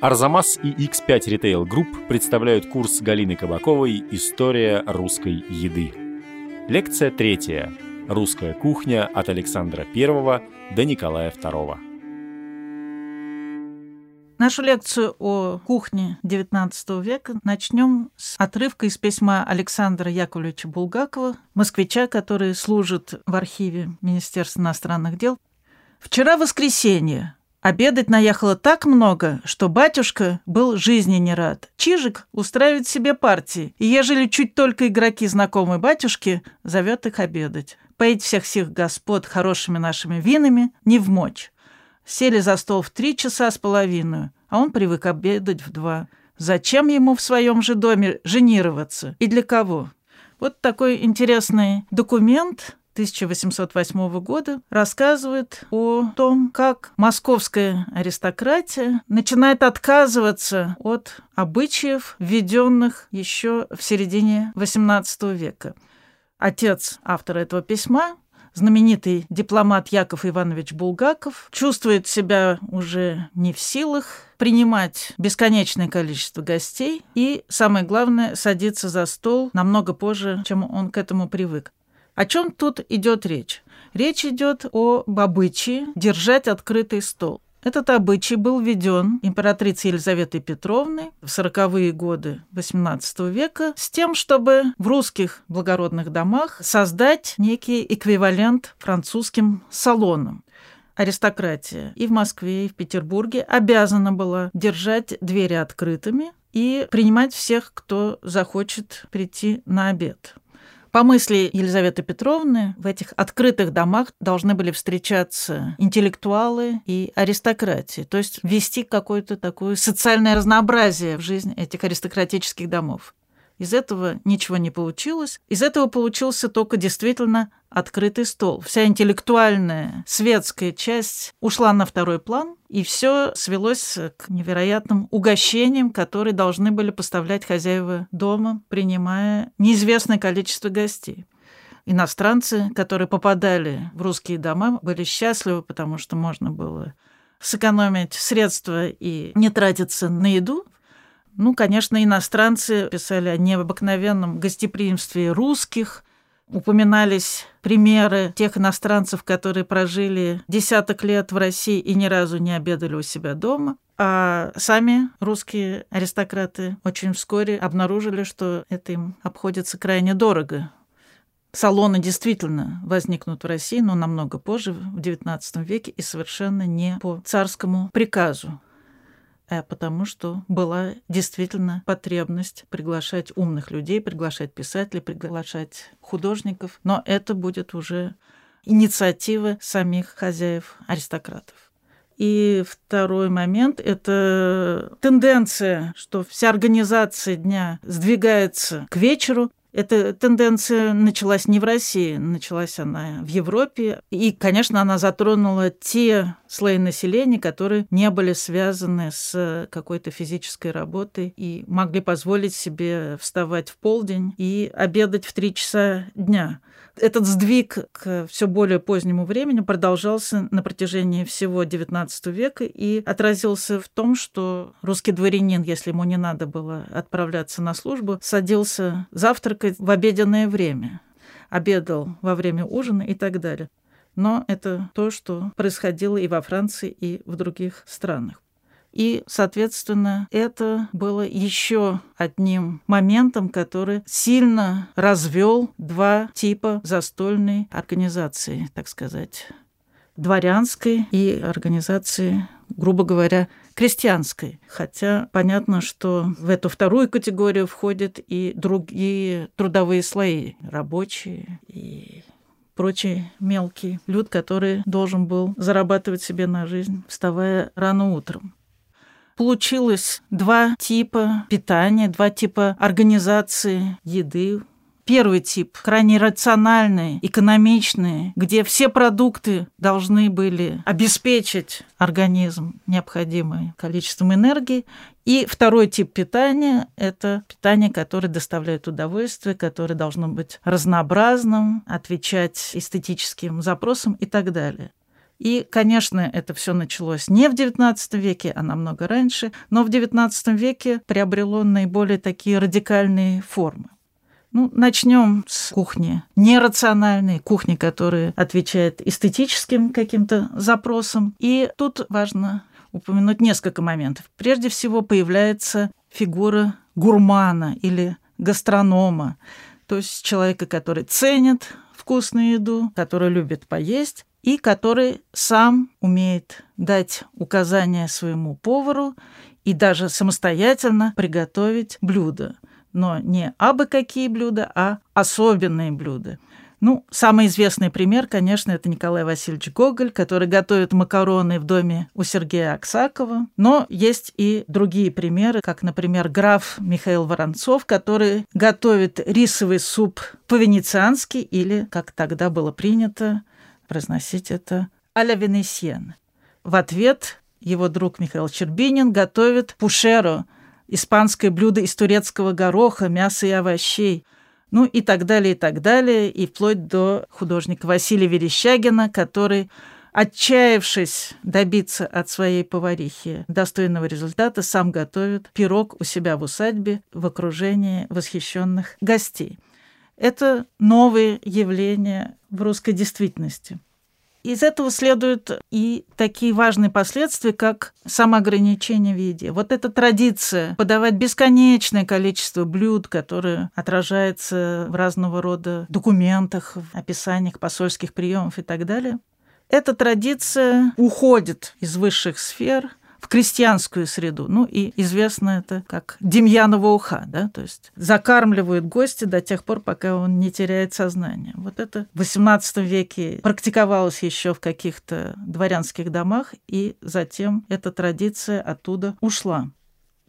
Арзамас и X5 Retail Group представляют курс Галины Кабаковой «История русской еды». Лекция третья. Русская кухня от Александра I до Николая II. Нашу лекцию о кухне XIX века начнем с отрывка из письма Александра Яковлевича Булгакова, москвича, который служит в архиве Министерства иностранных дел. «Вчера воскресенье. Обедать наехало так много, что батюшка был жизни не рад. Чижик устраивает себе партии, и ежели чуть только игроки знакомой батюшки, зовет их обедать. Поить всех сих господ хорошими нашими винами не в мочь. Сели за стол в три часа с половиной, а он привык обедать в два. Зачем ему в своем же доме женироваться? И для кого? Вот такой интересный документ 1808 года рассказывает о том, как московская аристократия начинает отказываться от обычаев, введенных еще в середине XVIII века. Отец автора этого письма знаменитый дипломат Яков Иванович Булгаков чувствует себя уже не в силах принимать бесконечное количество гостей и, самое главное, садиться за стол намного позже, чем он к этому привык. О чем тут идет речь? Речь идет о обычае держать открытый стол. Этот обычай был введен императрицей Елизаветой Петровной в 40-е годы XVIII века с тем, чтобы в русских благородных домах создать некий эквивалент французским салонам аристократия и в Москве, и в Петербурге обязана была держать двери открытыми и принимать всех, кто захочет прийти на обед. По мысли Елизаветы Петровны, в этих открытых домах должны были встречаться интеллектуалы и аристократии, то есть ввести какое-то такое социальное разнообразие в жизнь этих аристократических домов. Из этого ничего не получилось. Из этого получился только действительно открытый стол. Вся интеллектуальная светская часть ушла на второй план, и все свелось к невероятным угощениям, которые должны были поставлять хозяева дома, принимая неизвестное количество гостей. Иностранцы, которые попадали в русские дома, были счастливы, потому что можно было сэкономить средства и не тратиться на еду, ну, конечно, иностранцы писали о необыкновенном гостеприимстве русских, упоминались примеры тех иностранцев, которые прожили десяток лет в России и ни разу не обедали у себя дома. А сами русские аристократы очень вскоре обнаружили, что это им обходится крайне дорого. Салоны действительно возникнут в России, но намного позже, в XIX веке, и совершенно не по царскому приказу потому что была действительно потребность приглашать умных людей, приглашать писателей, приглашать художников, но это будет уже инициатива самих хозяев аристократов. И второй момент – это тенденция, что вся организация дня сдвигается к вечеру, эта тенденция началась не в России, началась она в Европе. И, конечно, она затронула те слои населения, которые не были связаны с какой-то физической работой и могли позволить себе вставать в полдень и обедать в три часа дня. Этот сдвиг к все более позднему времени продолжался на протяжении всего XIX века и отразился в том, что русский дворянин, если ему не надо было отправляться на службу, садился завтракать в обеденное время, обедал во время ужина и так далее. Но это то, что происходило и во Франции, и в других странах. И, соответственно, это было еще одним моментом, который сильно развел два типа застольной организации, так сказать, дворянской и организации, грубо говоря, крестьянской. Хотя понятно, что в эту вторую категорию входят и другие трудовые слои, рабочие и прочий мелкий люд, который должен был зарабатывать себе на жизнь, вставая рано утром получилось два типа питания, два типа организации еды. Первый тип крайне рациональный, экономичный, где все продукты должны были обеспечить организм необходимым количеством энергии. И второй тип питания – это питание, которое доставляет удовольствие, которое должно быть разнообразным, отвечать эстетическим запросам и так далее. И, конечно, это все началось не в XIX веке, а намного раньше, но в XIX веке приобрело наиболее такие радикальные формы. Ну, начнем с кухни нерациональной, кухни, которая отвечает эстетическим каким-то запросам. И тут важно упомянуть несколько моментов. Прежде всего появляется фигура гурмана или гастронома, то есть человека, который ценит вкусную еду, который любит поесть и который сам умеет дать указания своему повару и даже самостоятельно приготовить блюдо. Но не абы какие блюда, а особенные блюда. Ну, самый известный пример, конечно, это Николай Васильевич Гоголь, который готовит макароны в доме у Сергея Аксакова. Но есть и другие примеры, как, например, граф Михаил Воронцов, который готовит рисовый суп по-венециански или, как тогда было принято, произносить это а-ля Венесьен. В ответ его друг Михаил Чербинин готовит пушеро, испанское блюдо из турецкого гороха, мяса и овощей. Ну и так далее, и так далее, и вплоть до художника Василия Верещагина, который отчаявшись добиться от своей поварихи достойного результата, сам готовит пирог у себя в усадьбе в окружении восхищенных гостей. Это новые явления в русской действительности. Из этого следуют и такие важные последствия, как самоограничение в еде. Вот эта традиция подавать бесконечное количество блюд, которые отражается в разного рода документах, описаниях посольских приемов и так далее, эта традиция уходит из высших сфер крестьянскую среду. Ну и известно это как Демьянова уха, да, то есть закармливают гостя до тех пор, пока он не теряет сознание. Вот это в XVIII веке практиковалось еще в каких-то дворянских домах, и затем эта традиция оттуда ушла.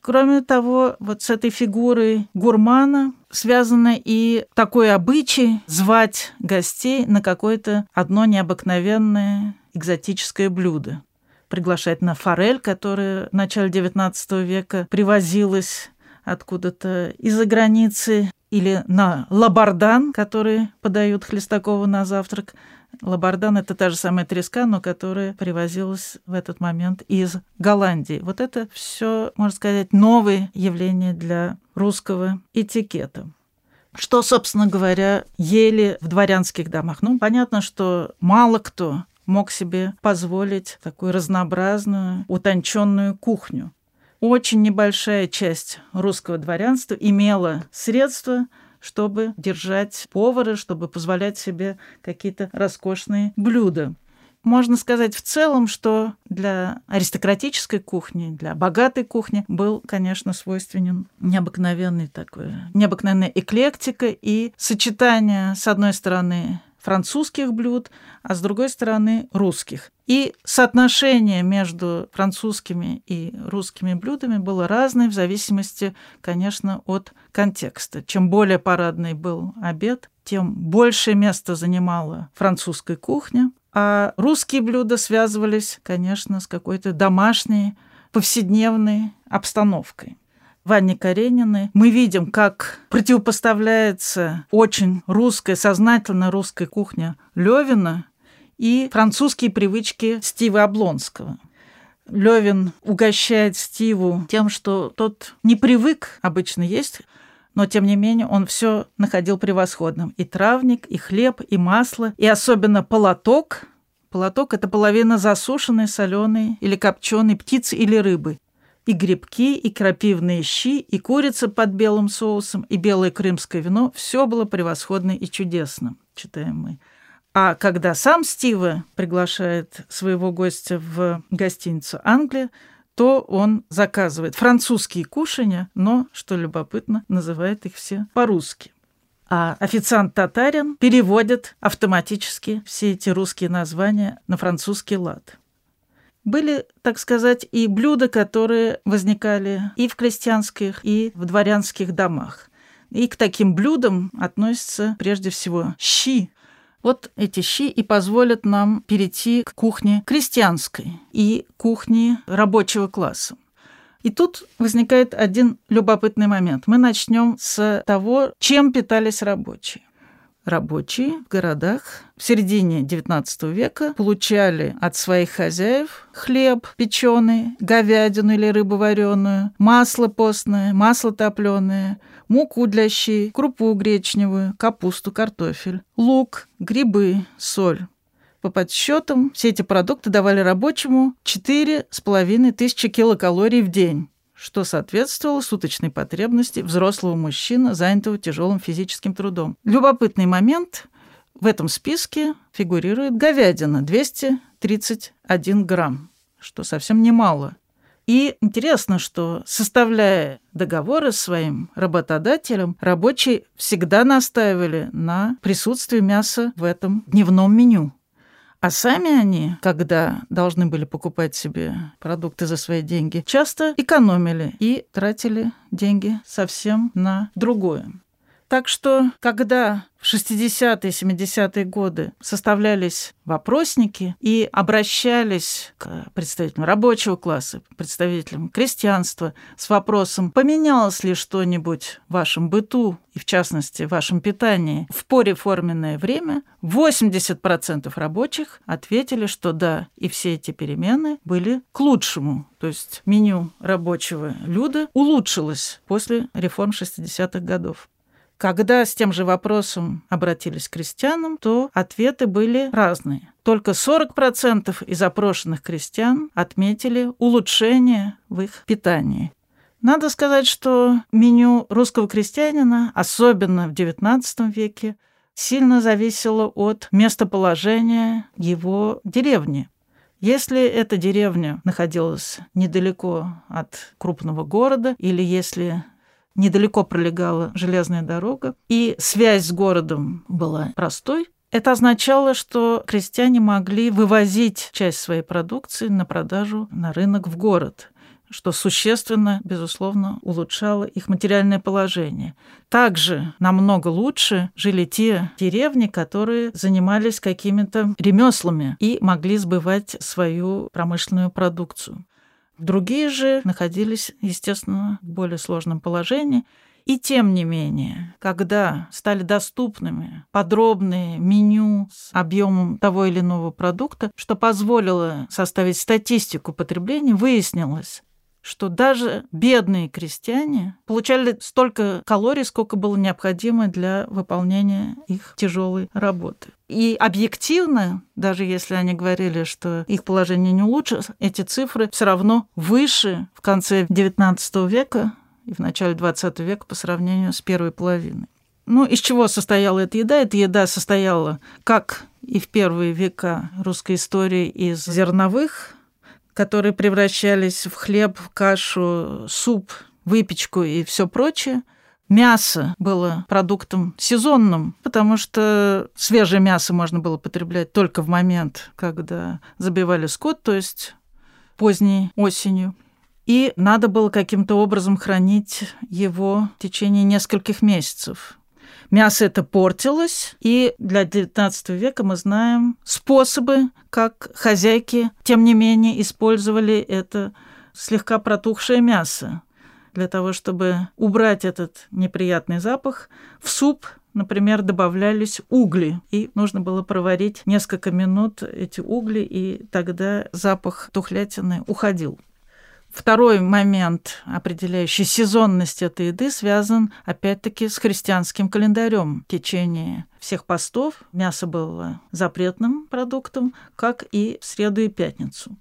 Кроме того, вот с этой фигурой гурмана связано и такой обычай звать гостей на какое-то одно необыкновенное экзотическое блюдо приглашать на форель, которая в начале XIX века привозилась откуда-то из-за границы, или на лабардан, который подают Хлестакову на завтрак. Лабардан – это та же самая треска, но которая привозилась в этот момент из Голландии. Вот это все, можно сказать, новые явления для русского этикета. Что, собственно говоря, ели в дворянских домах? Ну, понятно, что мало кто мог себе позволить такую разнообразную, утонченную кухню. Очень небольшая часть русского дворянства имела средства, чтобы держать повара, чтобы позволять себе какие-то роскошные блюда. Можно сказать в целом, что для аристократической кухни, для богатой кухни был, конечно, свойственен необыкновенный такой, необыкновенная эклектика и сочетание, с одной стороны, французских блюд, а с другой стороны русских. И соотношение между французскими и русскими блюдами было разное в зависимости, конечно, от контекста. Чем более парадный был обед, тем большее место занимала французская кухня, а русские блюда связывались, конечно, с какой-то домашней, повседневной обстановкой в Анне Карениной мы видим, как противопоставляется очень русская, сознательно русская кухня Левина и французские привычки Стива Облонского. Левин угощает Стиву тем, что тот не привык обычно есть, но тем не менее он все находил превосходным. И травник, и хлеб, и масло, и особенно полоток. Полоток – это половина засушенной, соленой или копченой птицы или рыбы и грибки, и крапивные щи, и курица под белым соусом, и белое крымское вино. Все было превосходно и чудесно, читаем мы. А когда сам Стива приглашает своего гостя в гостиницу Англия, то он заказывает французские кушания, но, что любопытно, называет их все по-русски. А официант-татарин переводит автоматически все эти русские названия на французский лад. Были, так сказать, и блюда, которые возникали и в крестьянских, и в дворянских домах. И к таким блюдам относятся прежде всего щи. Вот эти щи и позволят нам перейти к кухне крестьянской и кухне рабочего класса. И тут возникает один любопытный момент. Мы начнем с того, чем питались рабочие. Рабочие в городах в середине XIX века получали от своих хозяев хлеб печеный, говядину или рыбу вареную, масло постное, масло топленое, муку для щей, крупу гречневую, капусту, картофель, лук, грибы, соль. По подсчетам, все эти продукты давали рабочему 4,5 тысячи килокалорий в день что соответствовало суточной потребности взрослого мужчины, занятого тяжелым физическим трудом. Любопытный момент. В этом списке фигурирует говядина 231 грамм, что совсем немало. И интересно, что составляя договоры с своим работодателем, рабочие всегда настаивали на присутствии мяса в этом дневном меню. А сами они, когда должны были покупать себе продукты за свои деньги, часто экономили и тратили деньги совсем на другое. Так что, когда в 60-е, 70-е годы составлялись вопросники и обращались к представителям рабочего класса, представителям крестьянства с вопросом, поменялось ли что-нибудь в вашем быту и, в частности, в вашем питании в пореформенное время, 80% рабочих ответили, что да, и все эти перемены были к лучшему. То есть меню рабочего люда улучшилось после реформ 60-х годов. Когда с тем же вопросом обратились к крестьянам, то ответы были разные. Только 40% из опрошенных крестьян отметили улучшение в их питании. Надо сказать, что меню русского крестьянина, особенно в XIX веке, сильно зависело от местоположения его деревни. Если эта деревня находилась недалеко от крупного города, или если недалеко пролегала железная дорога, и связь с городом была простой. Это означало, что крестьяне могли вывозить часть своей продукции на продажу на рынок в город что существенно, безусловно, улучшало их материальное положение. Также намного лучше жили те деревни, которые занимались какими-то ремеслами и могли сбывать свою промышленную продукцию. Другие же находились, естественно, в более сложном положении. И тем не менее, когда стали доступными подробные меню с объемом того или иного продукта, что позволило составить статистику потребления, выяснилось, что даже бедные крестьяне получали столько калорий, сколько было необходимо для выполнения их тяжелой работы. И объективно, даже если они говорили, что их положение не улучшилось, эти цифры все равно выше в конце XIX века и в начале XX века по сравнению с первой половиной. Ну, из чего состояла эта еда? Эта еда состояла, как и в первые века русской истории, из зерновых которые превращались в хлеб, в кашу, суп, выпечку и все прочее. Мясо было продуктом сезонным, потому что свежее мясо можно было потреблять только в момент, когда забивали скот, то есть поздней осенью. И надо было каким-то образом хранить его в течение нескольких месяцев. Мясо это портилось, и для XIX века мы знаем способы, как хозяйки, тем не менее, использовали это слегка протухшее мясо для того, чтобы убрать этот неприятный запах. В суп например, добавлялись угли, и нужно было проварить несколько минут эти угли, и тогда запах тухлятины уходил. Второй момент, определяющий сезонность этой еды, связан опять-таки с христианским календарем. В течение всех постов мясо было запретным продуктом, как и в среду и пятницу.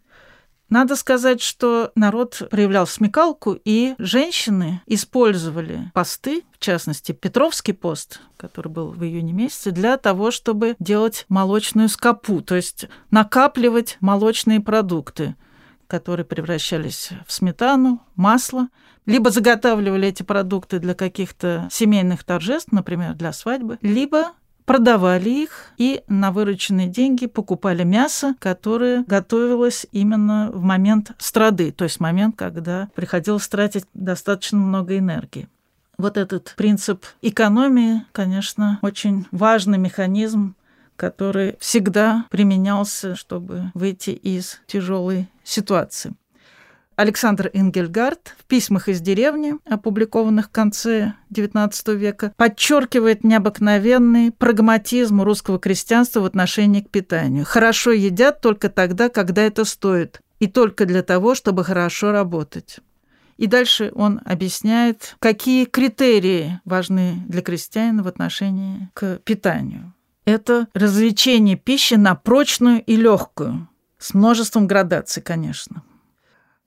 Надо сказать, что народ проявлял смекалку, и женщины использовали посты, в частности, Петровский пост, который был в июне месяце, для того, чтобы делать молочную скопу, то есть накапливать молочные продукты – которые превращались в сметану, масло, либо заготавливали эти продукты для каких-то семейных торжеств, например, для свадьбы, либо продавали их и на вырученные деньги покупали мясо, которое готовилось именно в момент страды, то есть момент, когда приходилось тратить достаточно много энергии. Вот этот принцип экономии, конечно, очень важный механизм который всегда применялся, чтобы выйти из тяжелой ситуации. Александр Ингельгард в письмах из деревни, опубликованных в конце XIX века, подчеркивает необыкновенный прагматизм русского крестьянства в отношении к питанию. Хорошо едят только тогда, когда это стоит, и только для того, чтобы хорошо работать. И дальше он объясняет, какие критерии важны для крестьянина в отношении к питанию. Это развлечение пищи на прочную и легкую, с множеством градаций, конечно.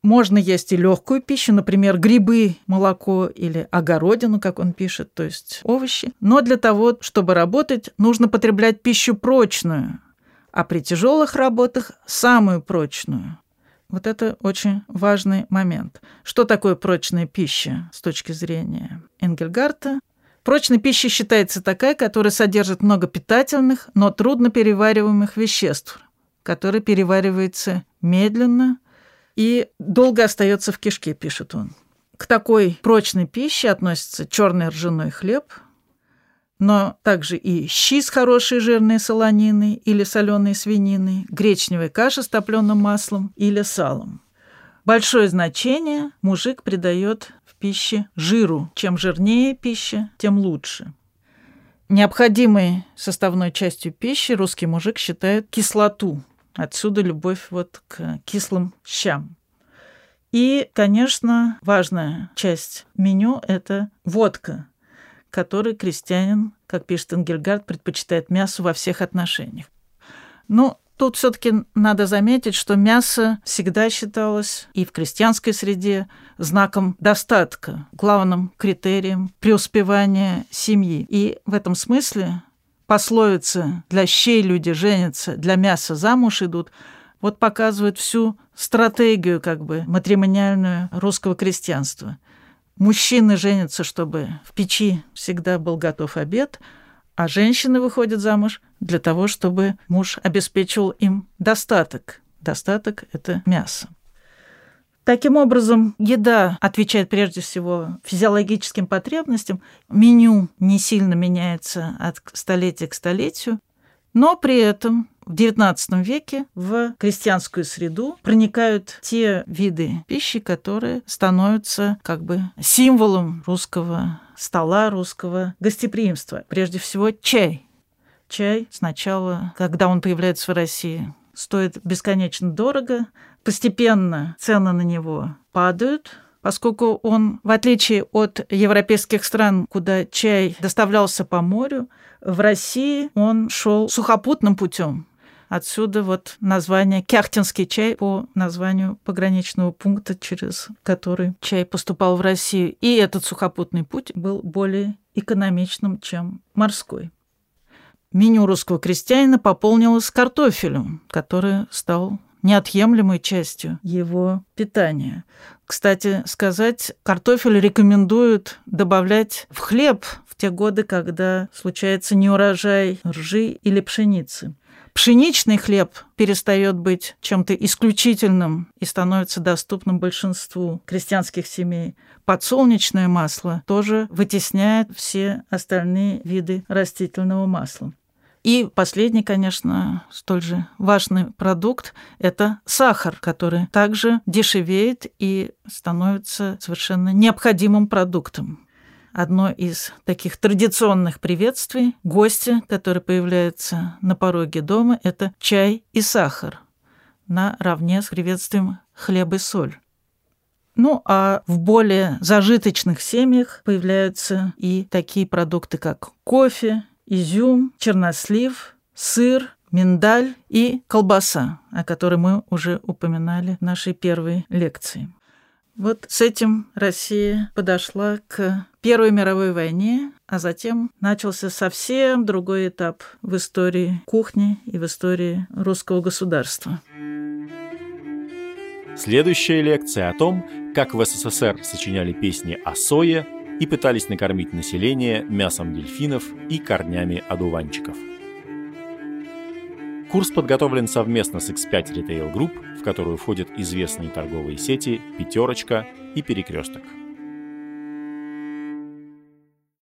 Можно есть и легкую пищу, например, грибы, молоко или огородину, как он пишет, то есть овощи. Но для того, чтобы работать, нужно потреблять пищу прочную, а при тяжелых работах самую прочную. Вот это очень важный момент. Что такое прочная пища с точки зрения Энгельгарта? Прочной пищей считается такая, которая содержит много питательных, но трудно перевариваемых веществ, которая переваривается медленно – и долго остается в кишке, пишет он. К такой прочной пище относится черный ржаной хлеб, но также и щи с хорошей жирной солониной или соленой свининой, гречневая каша с топленым маслом или салом. Большое значение мужик придает в пище жиру. Чем жирнее пища, тем лучше. Необходимой составной частью пищи русский мужик считает кислоту, Отсюда любовь вот к кислым щам. И, конечно, важная часть меню – это водка, которой крестьянин, как пишет Энгельгард, предпочитает мясо во всех отношениях. Ну, тут все таки надо заметить, что мясо всегда считалось и в крестьянской среде знаком достатка, главным критерием преуспевания семьи. И в этом смысле пословица «для щей люди женятся, для мяса замуж идут», вот показывает всю стратегию как бы матримониальную русского крестьянства. Мужчины женятся, чтобы в печи всегда был готов обед, а женщины выходят замуж для того, чтобы муж обеспечивал им достаток. Достаток – это мясо. Таким образом, еда отвечает прежде всего физиологическим потребностям. Меню не сильно меняется от столетия к столетию, но при этом в XIX веке в крестьянскую среду проникают те виды пищи, которые становятся как бы символом русского стола, русского гостеприимства. Прежде всего, чай. Чай сначала, когда он появляется в России, стоит бесконечно дорого, Постепенно цены на него падают, поскольку он, в отличие от европейских стран, куда чай доставлялся по морю, в России он шел сухопутным путем. Отсюда вот название Кяхтинский чай по названию пограничного пункта, через который чай поступал в Россию. И этот сухопутный путь был более экономичным, чем морской. Меню русского крестьянина пополнилось картофелем, который стал неотъемлемой частью его питания. Кстати сказать, картофель рекомендуют добавлять в хлеб в те годы, когда случается неурожай ржи или пшеницы. Пшеничный хлеб перестает быть чем-то исключительным и становится доступным большинству крестьянских семей. Подсолнечное масло тоже вытесняет все остальные виды растительного масла. И последний, конечно, столь же важный продукт – это сахар, который также дешевеет и становится совершенно необходимым продуктом. Одно из таких традиционных приветствий гостя, который появляется на пороге дома, это чай и сахар наравне с приветствием хлеб и соль. Ну, а в более зажиточных семьях появляются и такие продукты, как кофе, изюм, чернослив, сыр, миндаль и колбаса, о которой мы уже упоминали в нашей первой лекции. Вот с этим Россия подошла к Первой мировой войне, а затем начался совсем другой этап в истории кухни и в истории русского государства. Следующая лекция о том, как в СССР сочиняли песни о сое и пытались накормить население мясом дельфинов и корнями одуванчиков. Курс подготовлен совместно с X5 Retail Group, в которую входят известные торговые сети «Пятерочка» и «Перекресток».